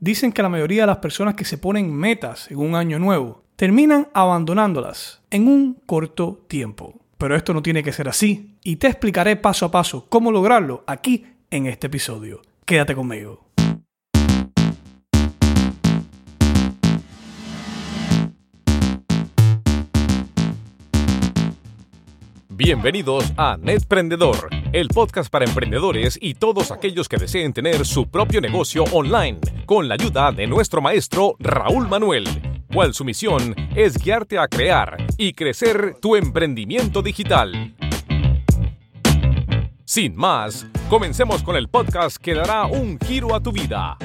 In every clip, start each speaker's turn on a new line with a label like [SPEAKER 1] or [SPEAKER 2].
[SPEAKER 1] dicen que la mayoría de las personas que se ponen metas en un año nuevo terminan abandonándolas en un corto tiempo. Pero esto no tiene que ser así y te explicaré paso a paso cómo lograrlo aquí en este episodio. Quédate conmigo.
[SPEAKER 2] Bienvenidos a Netprendedor, el podcast para emprendedores y todos aquellos que deseen tener su propio negocio online, con la ayuda de nuestro maestro Raúl Manuel, cual su misión es guiarte a crear y crecer tu emprendimiento digital. Sin más, comencemos con el podcast que dará un giro a tu vida.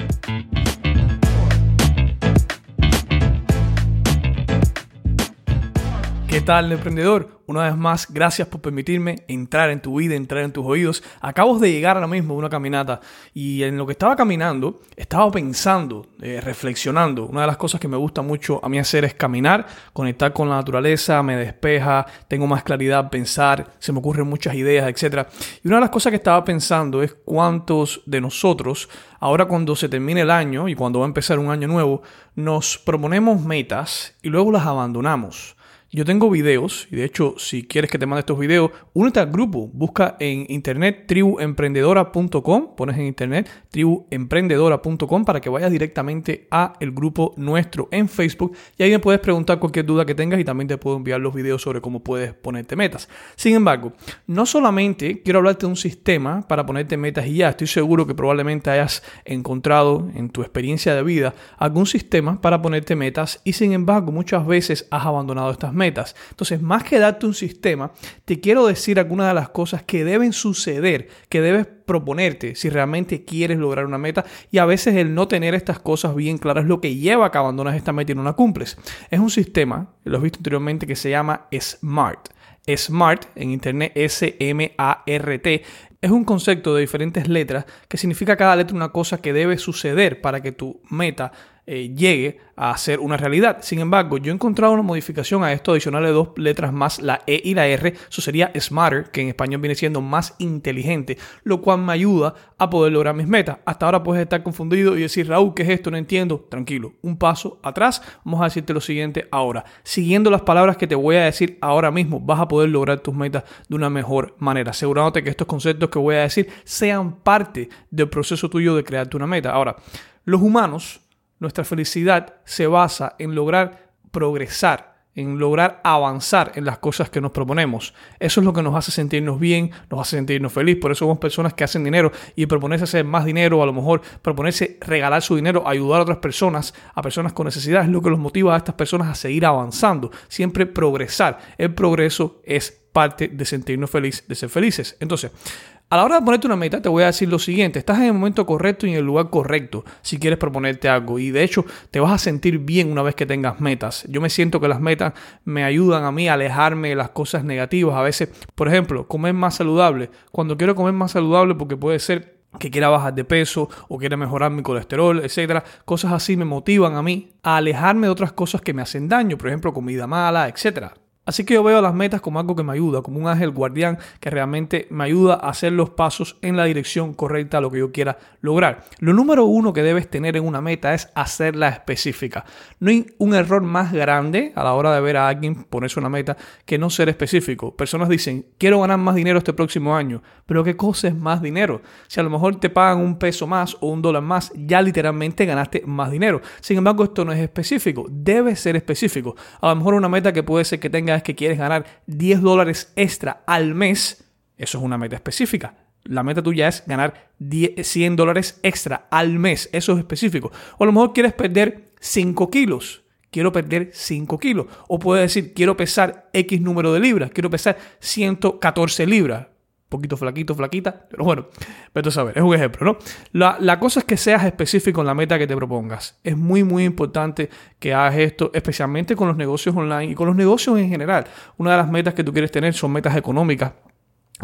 [SPEAKER 1] ¿Qué tal, emprendedor? Una vez más, gracias por permitirme entrar en tu vida, entrar en tus oídos. Acabo de llegar ahora mismo de una caminata y en lo que estaba caminando, estaba pensando, eh, reflexionando. Una de las cosas que me gusta mucho a mí hacer es caminar, conectar con la naturaleza, me despeja, tengo más claridad, pensar, se me ocurren muchas ideas, etc. Y una de las cosas que estaba pensando es cuántos de nosotros, ahora cuando se termine el año y cuando va a empezar un año nuevo, nos proponemos metas y luego las abandonamos. Yo tengo videos, y de hecho, si quieres que te mande estos videos, únete al grupo. Busca en internet tribuemprendedora.com, pones en internet tribuemprendedora.com para que vayas directamente a el grupo nuestro en Facebook y ahí me puedes preguntar cualquier duda que tengas y también te puedo enviar los videos sobre cómo puedes ponerte metas. Sin embargo, no solamente quiero hablarte de un sistema para ponerte metas y ya, estoy seguro que probablemente hayas encontrado en tu experiencia de vida algún sistema para ponerte metas y sin embargo muchas veces has abandonado estas metas metas. Entonces, más que darte un sistema, te quiero decir algunas de las cosas que deben suceder, que debes proponerte si realmente quieres lograr una meta y a veces el no tener estas cosas bien claras es lo que lleva a que abandonas esta meta y no la cumples. Es un sistema, lo has visto anteriormente, que se llama SMART. SMART, en internet S-M-A-R-T, es un concepto de diferentes letras que significa cada letra una cosa que debe suceder para que tu meta eh, llegue a ser una realidad. Sin embargo, yo he encontrado una modificación a esto adicional de dos letras más, la E y la R. Eso sería smarter, que en español viene siendo más inteligente, lo cual me ayuda a poder lograr mis metas. Hasta ahora puedes estar confundido y decir, Raúl, ¿qué es esto? No entiendo. Tranquilo, un paso atrás. Vamos a decirte lo siguiente ahora. Siguiendo las palabras que te voy a decir ahora mismo, vas a poder lograr tus metas de una mejor manera, asegurándote que estos conceptos que voy a decir sean parte del proceso tuyo de crearte una meta. Ahora, los humanos nuestra felicidad se basa en lograr progresar, en lograr avanzar en las cosas que nos proponemos. Eso es lo que nos hace sentirnos bien, nos hace sentirnos felices. Por eso somos personas que hacen dinero y proponerse hacer más dinero, a lo mejor proponerse regalar su dinero, ayudar a otras personas, a personas con necesidad, es lo que los motiva a estas personas a seguir avanzando, siempre progresar. El progreso es parte de sentirnos felices, de ser felices. Entonces, a la hora de ponerte una meta, te voy a decir lo siguiente: estás en el momento correcto y en el lugar correcto si quieres proponerte algo. Y de hecho, te vas a sentir bien una vez que tengas metas. Yo me siento que las metas me ayudan a mí a alejarme de las cosas negativas. A veces, por ejemplo, comer más saludable. Cuando quiero comer más saludable, porque puede ser que quiera bajar de peso o quiera mejorar mi colesterol, etcétera. Cosas así me motivan a mí a alejarme de otras cosas que me hacen daño, por ejemplo, comida mala, etcétera. Así que yo veo las metas como algo que me ayuda, como un ángel guardián que realmente me ayuda a hacer los pasos en la dirección correcta a lo que yo quiera lograr. Lo número uno que debes tener en una meta es hacerla específica. No hay un error más grande a la hora de ver a alguien ponerse una meta que no ser específico. Personas dicen, quiero ganar más dinero este próximo año, pero ¿qué cosa es más dinero? Si a lo mejor te pagan un peso más o un dólar más, ya literalmente ganaste más dinero. Sin embargo, esto no es específico, debe ser específico. A lo mejor una meta que puede ser que tenga es que quieres ganar 10 dólares extra al mes, eso es una meta específica. La meta tuya es ganar 100 dólares extra al mes, eso es específico. O a lo mejor quieres perder 5 kilos quiero perder 5 kilos. O puedes decir, quiero pesar X número de libras, quiero pesar 114 libras poquito flaquito, flaquita, pero bueno, pero saber, es un ejemplo, ¿no? La, la, cosa es que seas específico en la meta que te propongas. Es muy, muy importante que hagas esto, especialmente con los negocios online y con los negocios en general. Una de las metas que tú quieres tener son metas económicas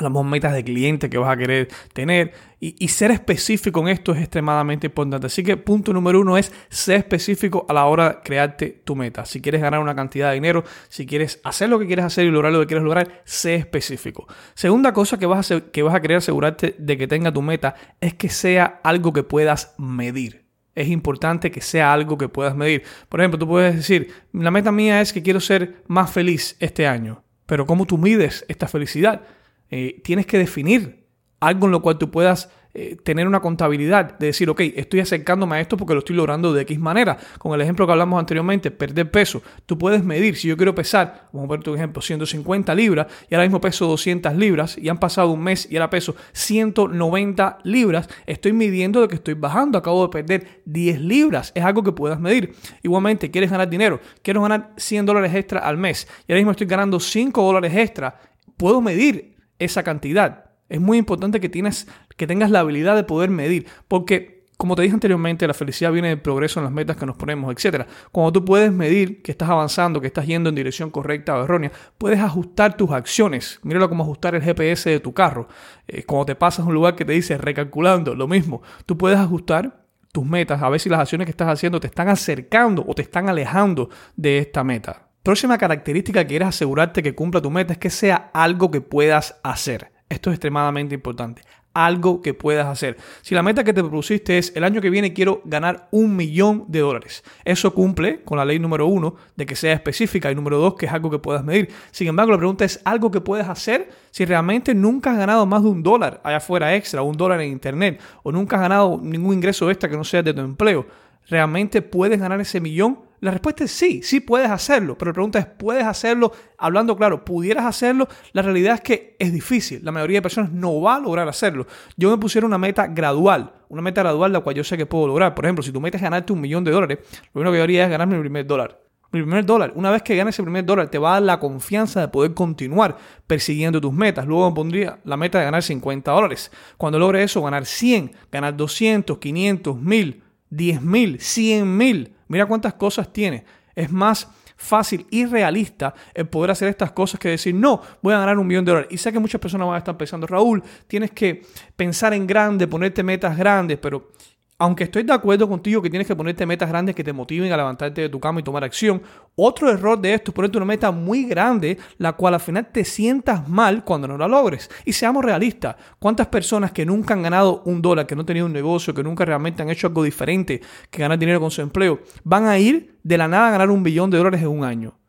[SPEAKER 1] las metas de cliente que vas a querer tener y, ser específico en esto es extremadamente importante. Así que punto número uno es ser específico a la hora de crearte tu meta. Si quieres ganar una cantidad de dinero, si quieres hacer lo que quieres hacer y lograr lo que quieres lograr, sé específico. Segunda cosa que vas a, que vas a querer asegurarte de que tenga tu meta es que sea algo que puedas medir. es importante que sea algo que puedas medir. Por ejemplo, tú puedes decir, la meta mía es que quiero ser más feliz este año, pero ¿cómo tú mides esta felicidad? Eh, tienes que definir algo en lo cual tú puedas eh, tener una contabilidad de decir, ok, estoy acercándome a esto porque lo estoy logrando de X manera. Con el ejemplo que hablamos anteriormente, perder peso. Tú puedes medir, si yo quiero pesar, vamos a ver tu ejemplo, 150 libras y ahora mismo peso 200 libras y han pasado un mes y ahora peso 190 libras, estoy midiendo de que estoy bajando, acabo de perder 10 libras. Es algo que puedas medir. Igualmente, quieres ganar dinero, quiero ganar 100 dólares extra al mes y ahora mismo estoy ganando 5 dólares extra. Puedo medir esa cantidad. Es muy importante que, tienes, que tengas la habilidad de poder medir, porque como te dije anteriormente, la felicidad viene del progreso en las metas que nos ponemos, etc. Cuando tú puedes medir que estás avanzando, que estás yendo en dirección correcta o errónea, puedes ajustar tus acciones. Míralo como ajustar el GPS de tu carro. Eh, cuando te pasas a un lugar que te dice recalculando, lo mismo. Tú puedes ajustar tus metas, a ver si las acciones que estás haciendo te están acercando o te están alejando de esta meta. Próxima característica que quieres asegurarte que cumpla tu meta es que sea algo que puedas hacer. Esto es extremadamente importante. Algo que puedas hacer. Si la meta que te propusiste es el año que viene quiero ganar un millón de dólares, eso cumple con la ley número uno de que sea específica y número dos que es algo que puedas medir. Sin embargo, la pregunta es algo que puedes hacer si realmente nunca has ganado más de un dólar allá afuera extra, un dólar en internet, o nunca has ganado ningún ingreso extra que no sea de tu empleo. ¿Realmente puedes ganar ese millón? La respuesta es sí, sí puedes hacerlo, pero la pregunta es, ¿puedes hacerlo? Hablando claro, ¿pudieras hacerlo? La realidad es que es difícil, la mayoría de personas no va a lograr hacerlo. Yo me pusiera una meta gradual, una meta gradual la cual yo sé que puedo lograr. Por ejemplo, si tu meta es ganarte un millón de dólares, lo único que yo haría es ganarme mi primer dólar. Mi primer dólar. Una vez que ganes ese primer dólar, te va a dar la confianza de poder continuar persiguiendo tus metas. Luego me pondría la meta de ganar 50 dólares. Cuando logre eso, ganar 100, ganar 200, 500, 1000, 10 mil, 100 mil. Mira cuántas cosas tiene. Es más fácil y realista el poder hacer estas cosas que decir, no, voy a ganar un millón de dólares. Y sé que muchas personas van a estar pensando, Raúl, tienes que pensar en grande, ponerte metas grandes, pero aunque estoy de acuerdo contigo que tienes que ponerte metas grandes que te motiven a levantarte de tu cama y tomar acción, otro error de esto es ponerte una meta muy grande, la cual al final te sientas mal cuando no la logres. Y seamos realistas, ¿cuántas personas que nunca han ganado un dólar, que no han tenido un negocio, que nunca realmente han hecho algo diferente, que ganar dinero con su empleo, van a ir de la nada a ganar un billón de dólares en un año?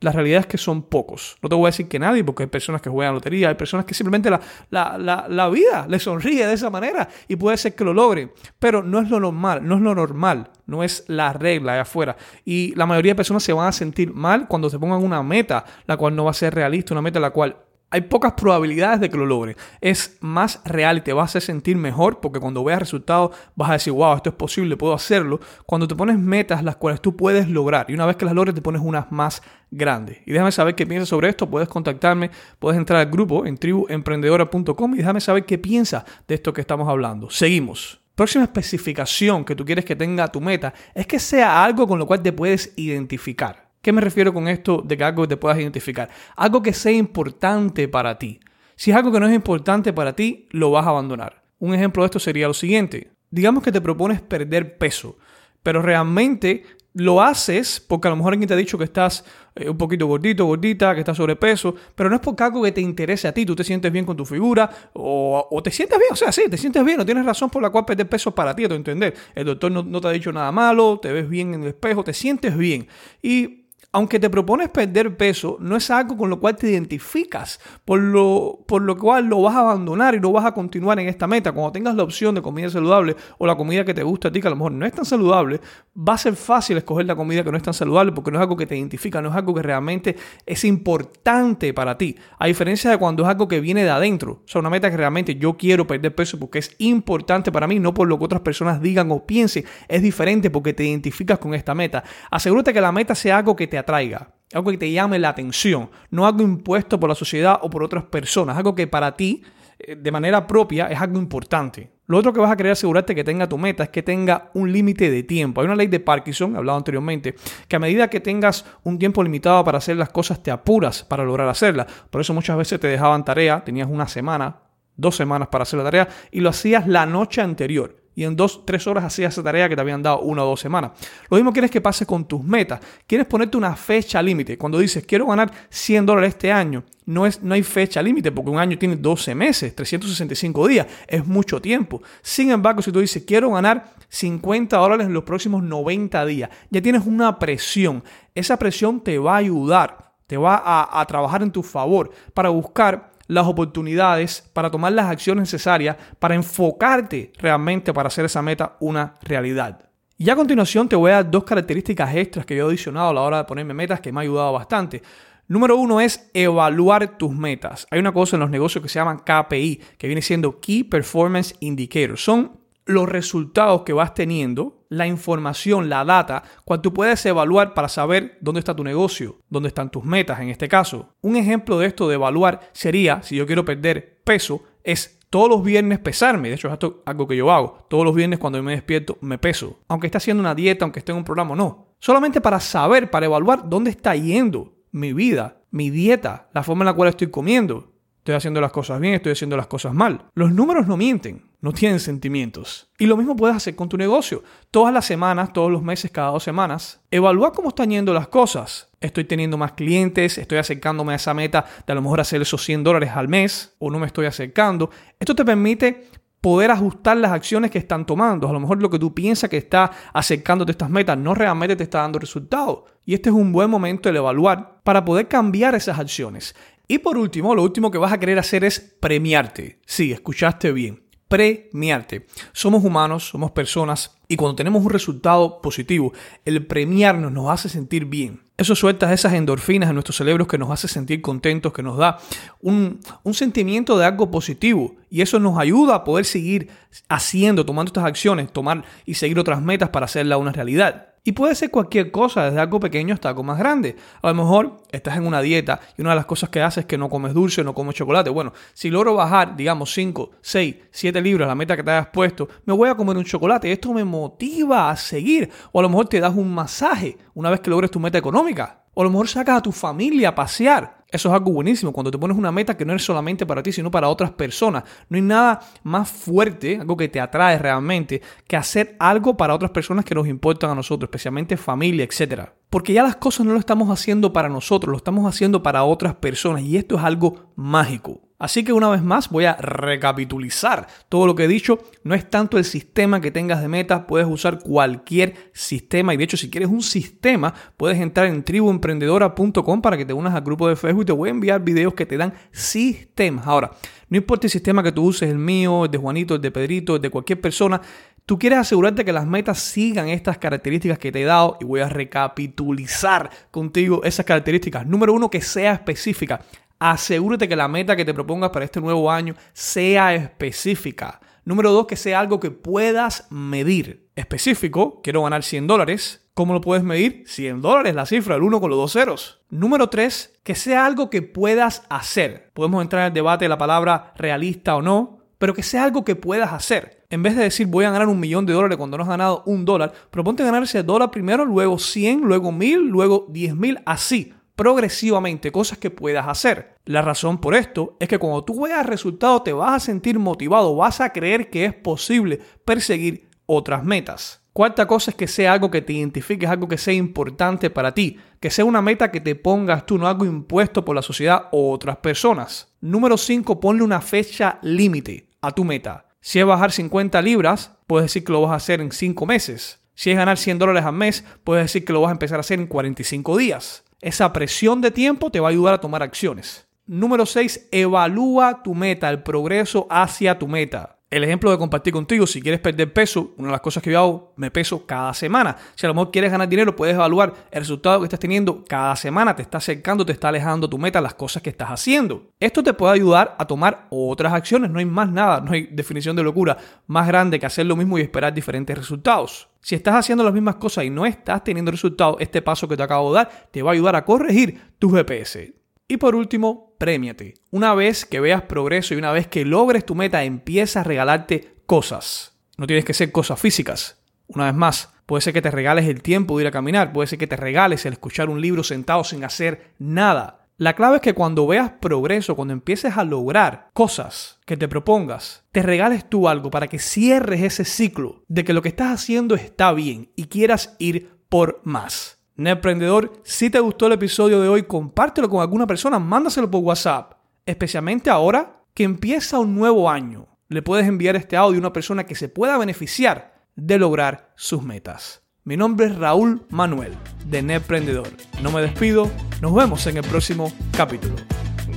[SPEAKER 1] La realidad es que son pocos. No te voy a decir que nadie, porque hay personas que juegan lotería, hay personas que simplemente la, la, la, vida les sonríe de esa manera y puede ser que lo logren. Pero no es lo normal, no es lo normal, no es la regla de afuera. Y la mayoría de personas se van a sentir mal cuando se pongan una meta, la cual no va a ser realista, una meta la cual hay pocas probabilidades de que lo logre. Es más real y te va a sentir mejor porque cuando veas resultados vas a decir, wow, esto es posible, puedo hacerlo. Cuando te pones metas las cuales tú puedes lograr y una vez que las logres te pones unas más grandes. Y déjame saber qué piensas sobre esto. Puedes contactarme, puedes entrar al grupo en tribuemprendedora.com y déjame saber qué piensas de esto que estamos hablando. Seguimos. Próxima especificación que tú quieres que tenga tu meta es que sea algo con lo cual te puedes identificar. ¿Qué me refiero con esto de que algo te puedas identificar? Algo que sea importante para ti. Si es algo que no es importante para ti, lo vas a abandonar. Un ejemplo de esto sería lo siguiente. Digamos que te propones perder peso, pero realmente lo haces porque a lo mejor alguien te ha dicho que estás eh, un poquito gordito, gordita, que estás sobrepeso, pero no es porque algo que te interese a ti, tú te sientes bien con tu figura o, te sientes bien, o sea, sí, te sientes bien, no tienes razón por la cual perder peso para ti, a tu entender. El doctor no te ha dicho nada malo, te ves bien en el espejo, te sientes bien. Y aunque te propones perder peso, no es algo con lo cual te identificas, por lo, por lo cual lo vas a abandonar y no vas a continuar en esta meta. Cuando tengas la opción de comida saludable o la comida que te gusta a ti, que a lo mejor no es tan saludable, va a ser fácil escoger la comida que no es tan saludable porque no es algo que te identifica, no es algo que realmente es importante para ti. A diferencia de cuando es algo que viene de adentro, o sea, una meta que realmente yo quiero perder peso porque es importante para mí, no por lo que otras personas digan o piensen, es diferente porque te identificas con esta meta. Asegúrate que la meta sea algo que te atraiga, algo que te llame la atención, no algo impuesto por la sociedad o por otras personas, algo que para ti, eh, de manera propia, es algo importante. Lo otro que vas a querer asegurarte que tenga tu meta es que tenga un límite de tiempo. Hay una ley de Parkinson, he hablado anteriormente, que a medida que tengas un tiempo limitado para hacer las cosas, te apuras para lograr hacerlas. Por eso muchas veces te dejaban tarea, tenías una semana, dos semanas para hacer la tarea y lo hacías la noche anterior. Y en dos, tres horas hacías esa tarea que te habían dado una o dos semanas. Lo mismo quieres que pase con tus metas. Quieres ponerte una fecha límite. Cuando dices, quiero ganar 100 dólares este año, no, es, no hay fecha límite porque un año tiene 12 meses, 365 días, es mucho tiempo. Sin embargo, si tú dices, quiero ganar 50 dólares en los próximos 90 días, ya tienes una presión. Esa presión te va a ayudar, te va a, a trabajar en tu favor para buscar las oportunidades, para tomar las acciones necesarias, para enfocarte realmente para hacer esa meta una realidad. Y a continuación te voy a dar dos características extras que yo he adicionado a la hora de ponerme metas que me ha ayudado bastante. Número uno es evaluar tus metas. Hay una cosa en los negocios que se llama KPI, que viene siendo Key Performance Indicator. Son los resultados que vas teniendo, la información, la data, cual tú puedes evaluar para saber dónde está tu negocio, dónde están tus metas en este caso. Un ejemplo de esto de evaluar sería, si yo quiero perder peso, es todos los viernes pesarme. De hecho, es algo que yo hago. Todos los viernes cuando me despierto me peso. Aunque esté haciendo una dieta, aunque esté en un programa, no. Solamente para saber, para evaluar dónde está yendo mi vida, mi dieta, la forma en la cual estoy comiendo. Estoy haciendo las cosas bien, estoy haciendo las cosas mal. Los números no mienten, no tienen sentimientos. Y lo mismo puedes hacer con tu negocio. Todas las semanas, todos los meses, cada dos semanas, evalúa cómo están yendo las cosas. Estoy teniendo más clientes, estoy acercándome a esa meta de a lo mejor hacer esos 100 dólares al mes o no me estoy acercando. Esto te permite poder ajustar las acciones que están tomando. A lo mejor lo que tú piensas que está acercándote a estas metas no realmente te está dando resultados. Y este es un buen momento de evaluar para poder cambiar esas acciones. Y por último, lo último que vas a querer hacer es premiarte. Sí, escuchaste bien. Premiarte. Somos humanos, somos personas y cuando tenemos un resultado positivo, el premiarnos nos hace sentir bien. Eso suelta esas endorfinas en nuestros cerebros que nos hace sentir contentos, que nos da un, un, sentimiento de algo positivo. Y eso nos ayuda a poder seguir haciendo, tomando estas acciones, tomar y seguir otras metas para hacerla una realidad. Y puede ser cualquier cosa, desde algo pequeño hasta algo más grande. A lo mejor estás en una dieta y una de las cosas que haces es que no comes dulce, no comes chocolate. Bueno, si logro bajar, digamos, 5, 6, 7 libras, la meta que te hayas puesto, me voy a comer un chocolate. Esto me motiva a seguir. O a lo mejor te das un masaje una vez que logres tu meta económica. O a lo mejor sacas a tu familia a pasear. Eso es algo buenísimo, cuando te pones una meta que no es solamente para ti, sino para otras personas. No hay nada más fuerte, algo que te atrae realmente, que hacer algo para otras personas que nos importan a nosotros, especialmente familia, etc. Porque ya las cosas no lo estamos haciendo para nosotros, lo estamos haciendo para otras personas y esto es algo mágico. Así que una vez más voy a recapitulizar todo lo que he dicho. No es tanto el sistema que tengas de metas, puedes usar cualquier sistema. Y de hecho, si quieres un sistema, puedes entrar en tribuemprendedora.com para que te unas al grupo de Facebook y te voy a enviar videos que te dan sistemas. Ahora, no importa el sistema que tú uses, el mío, el de Juanito, el de Pedrito, el de cualquier persona, tú quieres asegurarte que las metas sigan estas características que te he dado y voy a recapitulizar contigo esas características. Número uno, que sea específica. Asegúrate que la meta que te propongas para este nuevo año sea específica. Número dos, que sea algo que puedas medir. Específico, quiero ganar 100 dólares. ¿Cómo lo puedes medir? 100 dólares, la cifra, el 1 con los dos ceros. Número 3, que sea algo que puedas hacer. Podemos entrar en el debate de la palabra realista o no, pero que sea algo que puedas hacer. En vez de decir voy a ganar un millón de dólares cuando no has ganado un dólar, proponte ganar ese dólar primero, luego 100, luego 1000, luego 10 mil, así progresivamente cosas que puedas hacer. La razón por esto es que cuando tú veas resultados te vas a sentir motivado, vas a creer que es posible perseguir otras metas. Cuarta cosa es que sea algo que te identifiques, algo que sea importante para ti, que sea una meta que te pongas tú, no algo impuesto por la sociedad o otras personas. Número 5, ponle una fecha límite a tu meta. Si es bajar 50 libras, puedes decir que lo vas a hacer en 5 meses. Si es ganar 100 dólares al mes, puedes decir que lo vas a empezar a hacer en 45 días. Esa presión de tiempo te va a ayudar a tomar acciones. Número 6. Evalúa tu meta, el progreso hacia tu meta. El ejemplo de compartir contigo, si quieres perder peso, una de las cosas que yo hago, me peso cada semana. Si a lo mejor quieres ganar dinero, puedes evaluar el resultado que estás teniendo cada semana, te está acercando, te está alejando tu meta, las cosas que estás haciendo. Esto te puede ayudar a tomar otras acciones, no hay más nada, no hay definición de locura más grande que hacer lo mismo y esperar diferentes resultados. Si estás haciendo las mismas cosas y no estás teniendo resultados, este paso que te acabo de dar te va a ayudar a corregir tu GPS. Y por último, premiate. Una vez que veas progreso y una vez que logres tu meta, empieza a regalarte cosas. No tienes que ser cosas físicas. Una vez más, puede ser que te regales el tiempo de ir a caminar, puede ser que te regales el escuchar un libro sentado sin hacer nada. La clave es que cuando veas progreso, cuando empieces a lograr cosas que te propongas, te regales tú algo para que cierres ese ciclo de que lo que estás haciendo está bien y quieras ir por más. Emprendedor, si te gustó el episodio de hoy, compártelo con alguna persona, mándaselo por WhatsApp, especialmente ahora que empieza un nuevo año. Le puedes enviar este audio a una persona que se pueda beneficiar de lograr sus metas. Mi nombre es Raúl Manuel, de Netprendedor. No me despido, nos vemos en el próximo capítulo.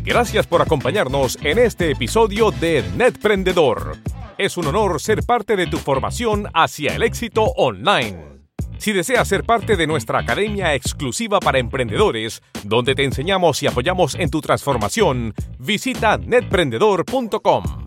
[SPEAKER 2] Gracias por acompañarnos en este episodio de Netprendedor. Es un honor ser parte de tu formación hacia el éxito online. Si deseas ser parte de nuestra academia exclusiva para emprendedores, donde te enseñamos y apoyamos en tu transformación, visita netprendedor.com.